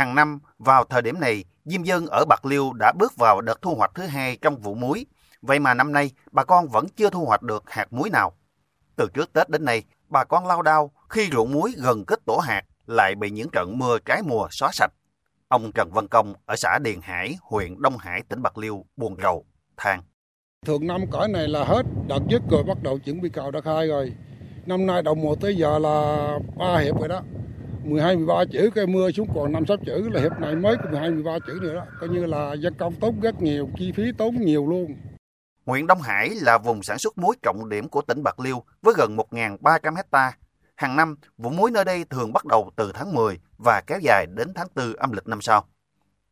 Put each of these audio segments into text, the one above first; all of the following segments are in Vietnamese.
Hàng năm, vào thời điểm này, diêm dân ở Bạc Liêu đã bước vào đợt thu hoạch thứ hai trong vụ muối. Vậy mà năm nay, bà con vẫn chưa thu hoạch được hạt muối nào. Từ trước Tết đến nay, bà con lao đao khi ruộng muối gần kết tổ hạt lại bị những trận mưa trái mùa xóa sạch. Ông Trần Văn Công ở xã Điền Hải, huyện Đông Hải, tỉnh Bạc Liêu buồn rầu, than. Thường năm cõi này là hết, đợt dứt rồi bắt đầu chuẩn bị cầu đã hai rồi. Năm nay đầu mùa tới giờ là ba hiệp rồi đó. 12 13 chữ cây mưa xuống còn 5 6 chữ là hiệp này mới có 12 13 chữ nữa đó. Coi như là dân công tốn rất nhiều, chi phí tốn nhiều luôn. Huyện Đông Hải là vùng sản xuất muối trọng điểm của tỉnh Bạc Liêu với gần 1.300 hecta. Hàng năm, vụ muối nơi đây thường bắt đầu từ tháng 10 và kéo dài đến tháng 4 âm lịch năm sau.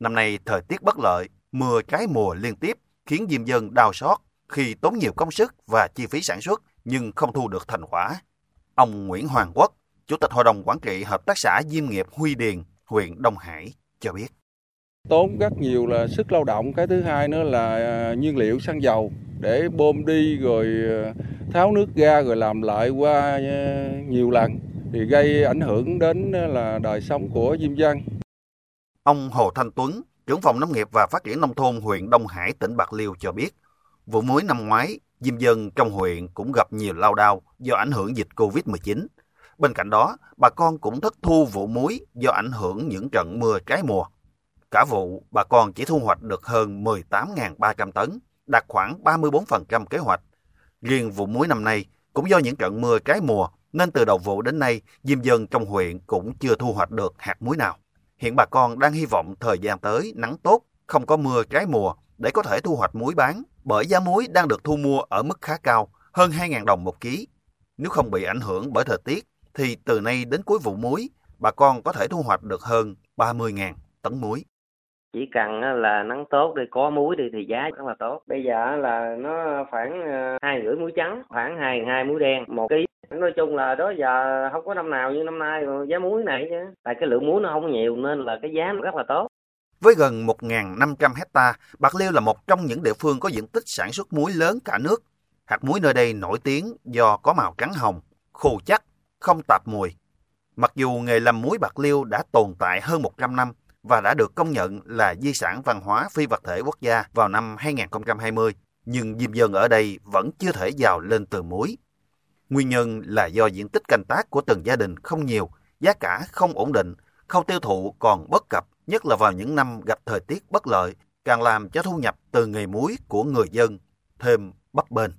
Năm nay thời tiết bất lợi, mưa trái mùa liên tiếp khiến diêm dân đau xót khi tốn nhiều công sức và chi phí sản xuất nhưng không thu được thành quả. Ông Nguyễn Hoàng Quốc, Chủ tịch Hội đồng Quản trị Hợp tác xã Diêm nghiệp Huy Điền, huyện Đông Hải cho biết. Tốn rất nhiều là sức lao động, cái thứ hai nữa là à, nhiên liệu xăng dầu để bơm đi rồi à, tháo nước ra rồi làm lại qua à, nhiều lần thì gây ảnh hưởng đến là đời sống của diêm dân. Ông Hồ Thanh Tuấn, trưởng phòng nông nghiệp và phát triển nông thôn huyện Đông Hải, tỉnh Bạc Liêu cho biết, vụ muối năm ngoái, diêm dân trong huyện cũng gặp nhiều lao đao do ảnh hưởng dịch Covid-19. Bên cạnh đó, bà con cũng thất thu vụ muối do ảnh hưởng những trận mưa trái mùa. Cả vụ, bà con chỉ thu hoạch được hơn 18.300 tấn, đạt khoảng 34% kế hoạch. Riêng vụ muối năm nay, cũng do những trận mưa trái mùa, nên từ đầu vụ đến nay, diêm dân trong huyện cũng chưa thu hoạch được hạt muối nào. Hiện bà con đang hy vọng thời gian tới nắng tốt, không có mưa trái mùa để có thể thu hoạch muối bán, bởi giá muối đang được thu mua ở mức khá cao, hơn 2.000 đồng một ký. Nếu không bị ảnh hưởng bởi thời tiết, thì từ nay đến cuối vụ muối, bà con có thể thu hoạch được hơn 30.000 tấn muối. Chỉ cần là nắng tốt đi có muối đi thì giá rất là tốt. Bây giờ là nó khoảng ờ, hai rưỡi muối trắng khoảng hai hai muối đen một ký. Nói chung là đó giờ không có năm nào như năm nay giá muối này chứ. Tại cái lượng muối nó không nhiều nên là cái giá nó rất là tốt. Với gần 1.500 hecta, Bạc Liêu là một trong những địa phương có diện tích sản xuất muối lớn cả nước. Hạt muối nơi đây nổi tiếng do có màu trắng hồng, khô chắc, không tạp mùi. Mặc dù nghề làm muối Bạc Liêu đã tồn tại hơn 100 năm, và đã được công nhận là di sản văn hóa phi vật thể quốc gia vào năm 2020, nhưng diêm dân ở đây vẫn chưa thể giàu lên từ muối. Nguyên nhân là do diện tích canh tác của từng gia đình không nhiều, giá cả không ổn định, khâu tiêu thụ còn bất cập, nhất là vào những năm gặp thời tiết bất lợi, càng làm cho thu nhập từ nghề muối của người dân thêm bấp bênh.